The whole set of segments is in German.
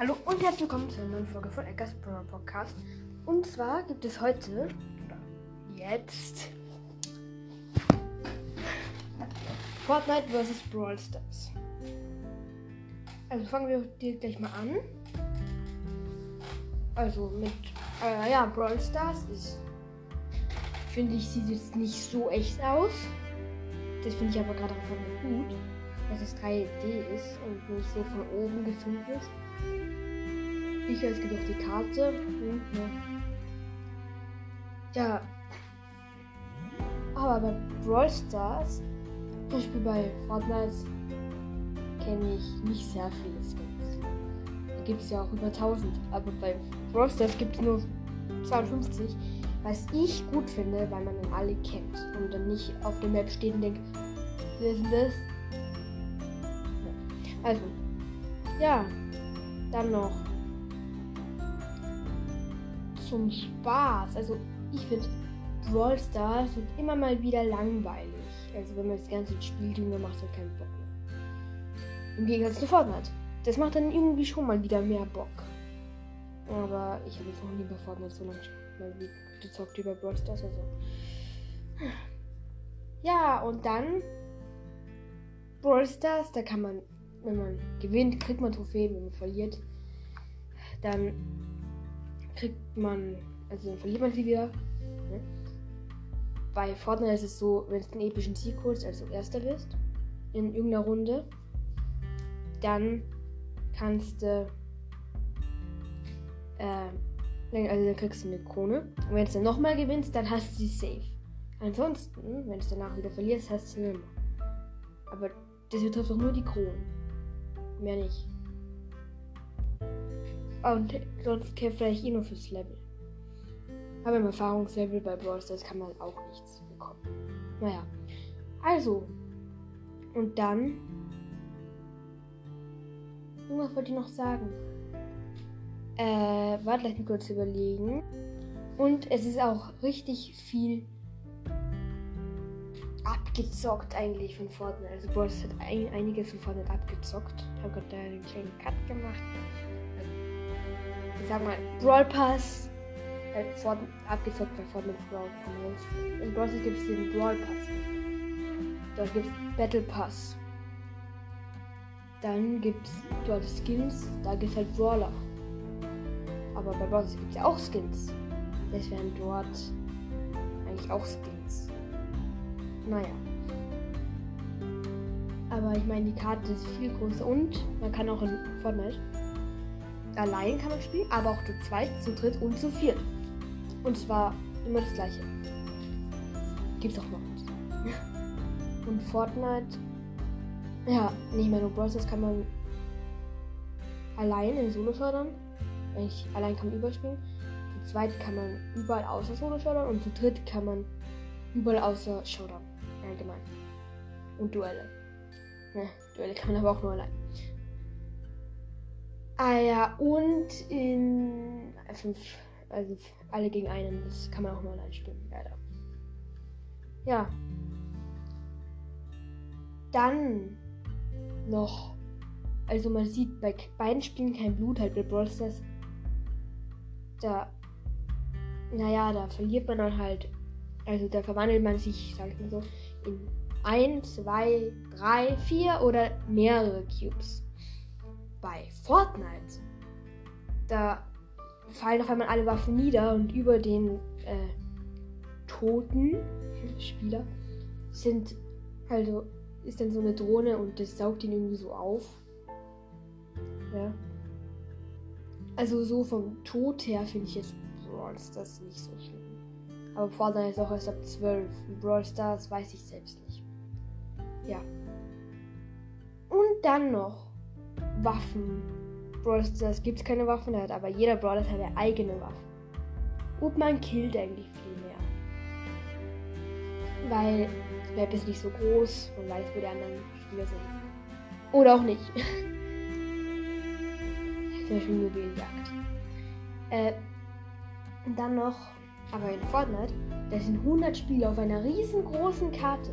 Hallo und herzlich willkommen zu einer neuen Folge von Eckers Brawl Podcast. Und zwar gibt es heute, oder jetzt, Fortnite vs. Brawl Stars. Also fangen wir direkt gleich mal an. Also mit, äh, ja, Brawl Stars ist, finde ich, sieht jetzt nicht so echt aus. Das finde ich aber gerade auch gut, dass es 3D ist und nicht so von oben gefilmt ist. Ich es gibt auch die Karte. Hm, ja. ja. Aber bei Brawl Stars, zum Beispiel bei Fortnite, kenne ich nicht sehr viele Skins. Da gibt es ja auch über 1000. Aber bei Brawl Stars gibt es nur 52. Was ich gut finde, weil man dann alle kennt und dann nicht auf der Map steht und denkt, wer ist denn das? Also, ja, dann noch zum Spaß. Also ich finde Brawl Stars wird immer mal wieder langweilig. Also wenn man das ganze Spiel dann macht es halt keinen Bock mehr. Im Gegensatz zu Fortnite. Das macht dann irgendwie schon mal wieder mehr Bock. Aber ich habe jetzt noch nie bei Fortnite so lange mal gezockt über Brawl Stars. Also. Ja, und dann Brawl Stars, da kann man, wenn man gewinnt, kriegt man Trophäen, wenn man verliert, dann kriegt man, also dann verliert man sie wieder. Ne? Bei Fortnite ist es so, wenn du einen epischen Sieg holst, also erster wirst, in irgendeiner Runde, dann kannst du, äh, also dann kriegst du eine Krone. Und wenn du dann nochmal gewinnst, dann hast du sie safe. Ansonsten, wenn du danach wieder verlierst, hast du sie nimmer. Aber das betrifft doch nur die Kronen. Mehr nicht. Und sonst kämpft vielleicht eh nur fürs Level. Aber im Erfahrungslevel bei Brawl Stars kann man auch nichts bekommen. Naja. Also. Und dann. Irgendwas wollte ich noch sagen. Äh, warte, lass mich kurz überlegen. Und es ist auch richtig viel abgezockt eigentlich von Fortnite. Also Stars hat ein, einiges von Fortnite abgezockt. Ich habe gerade einen kleinen Cut gemacht ich sag mal, Brawl Pass. Äh, Fort, abgezockt bei Fortnite Brawl Pass. In Stars gibt es den Brawl Pass. Dort gibt es Battle Pass. Dann gibt es dort Skins, da gibt es halt Brawler. Aber bei Brawl gibt es ja auch Skins. Das wären dort eigentlich auch Skins. Naja. Aber ich meine, die Karte ist viel größer und man kann auch in Fortnite allein kann man spielen, aber auch zu zweit, zu dritt und zu viert. Und zwar immer das gleiche. Gibt's auch noch was. Und Fortnite. Ja, nicht mehr nur Bros. Das kann man allein in Solo fördern. Ich, allein kann man überspielen. Zu zweit kann man überall außer Solo fördern und zu dritt kann man überall außer Showdown. Allgemein. Und Duelle. Ja, Duelle kann man aber auch nur allein. Ah ja, und in fünf, also alle gegen einen, das kann man auch mal allein spielen, leider. Ja. Dann noch, also man sieht bei beiden Spielen kein Blut, halt bei Brawl Stars. Da, naja, da verliert man dann halt, also da verwandelt man sich, sag ich mal so, in ein, zwei, drei, vier oder mehrere Cubes bei Fortnite, da fallen auf einmal alle Waffen nieder und über den äh, toten Spieler sind also ist dann so eine Drohne und das saugt ihn irgendwie so auf. Ja. Also so vom Tod her finde ich jetzt Brawl Stars nicht so schlimm. Aber Fortnite ist auch erst ab 12. Brawl Stars weiß ich selbst nicht. Ja. Und dann noch Waffen. Brawl Stars gibt es keine Waffen, hat aber jeder Brawler hat eine eigene Waffe. Und man killt eigentlich viel mehr. Weil die Map ist nicht so groß und weiß, wo die anderen Spieler sind. Oder auch nicht. Zum Beispiel Mobiljagd. Äh, dann noch, aber in Fortnite, da sind 100 Spieler auf einer riesengroßen Karte.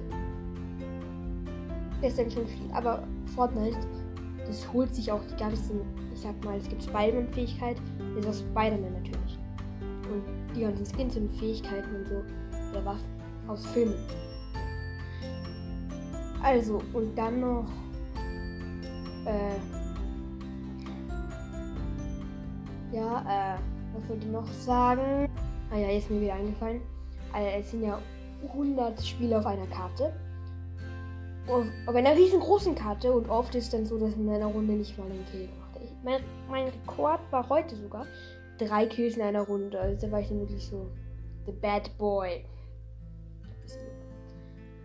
Das ist dann schon viel. Aber Fortnite das holt sich auch die ganzen, ich sag mal, es gibt Spider-Man-Fähigkeit, das ist auch Spider-Man natürlich. Und die ganzen Skins und Fähigkeiten und so, oder Waffen aus Filmen. Also, und dann noch, äh, ja, äh, was wollte ich noch sagen? Ah ja, jetzt mir wieder eingefallen. Also, es sind ja 100 Spiele auf einer Karte. Auf, einer riesengroßen Karte und oft ist dann so, dass in einer Runde nicht mal ein Kill gemacht hat. Mein, mein Rekord war heute sogar drei Kills in einer Runde. Also da war ich dann wirklich so the bad boy.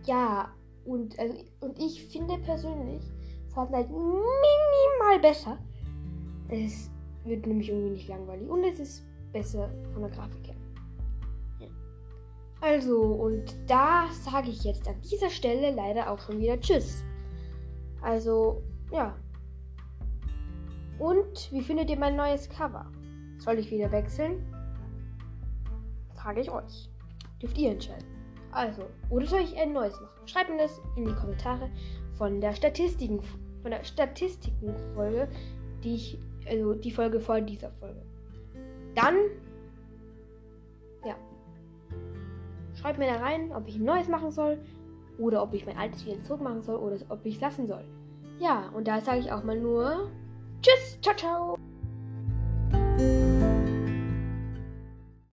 Ja, und, also, und ich finde persönlich Fortnite minimal besser. Es wird nämlich irgendwie nicht langweilig und es ist besser von der Grafik her. Also, und da sage ich jetzt an dieser Stelle leider auch schon wieder Tschüss. Also, ja. Und wie findet ihr mein neues Cover? Soll ich wieder wechseln? Frage ich euch. Dürft ihr entscheiden. Also, oder soll ich ein neues machen? Schreibt mir das in die Kommentare von der Statistiken, von der Statistikenfolge, die ich, also die Folge vor dieser Folge. Dann, Schreibt mir da rein, ob ich ein neues machen soll oder ob ich mein altes wieder zurückmachen soll oder ob ich es lassen soll. Ja, und da sage ich auch mal nur Tschüss, ciao, ciao.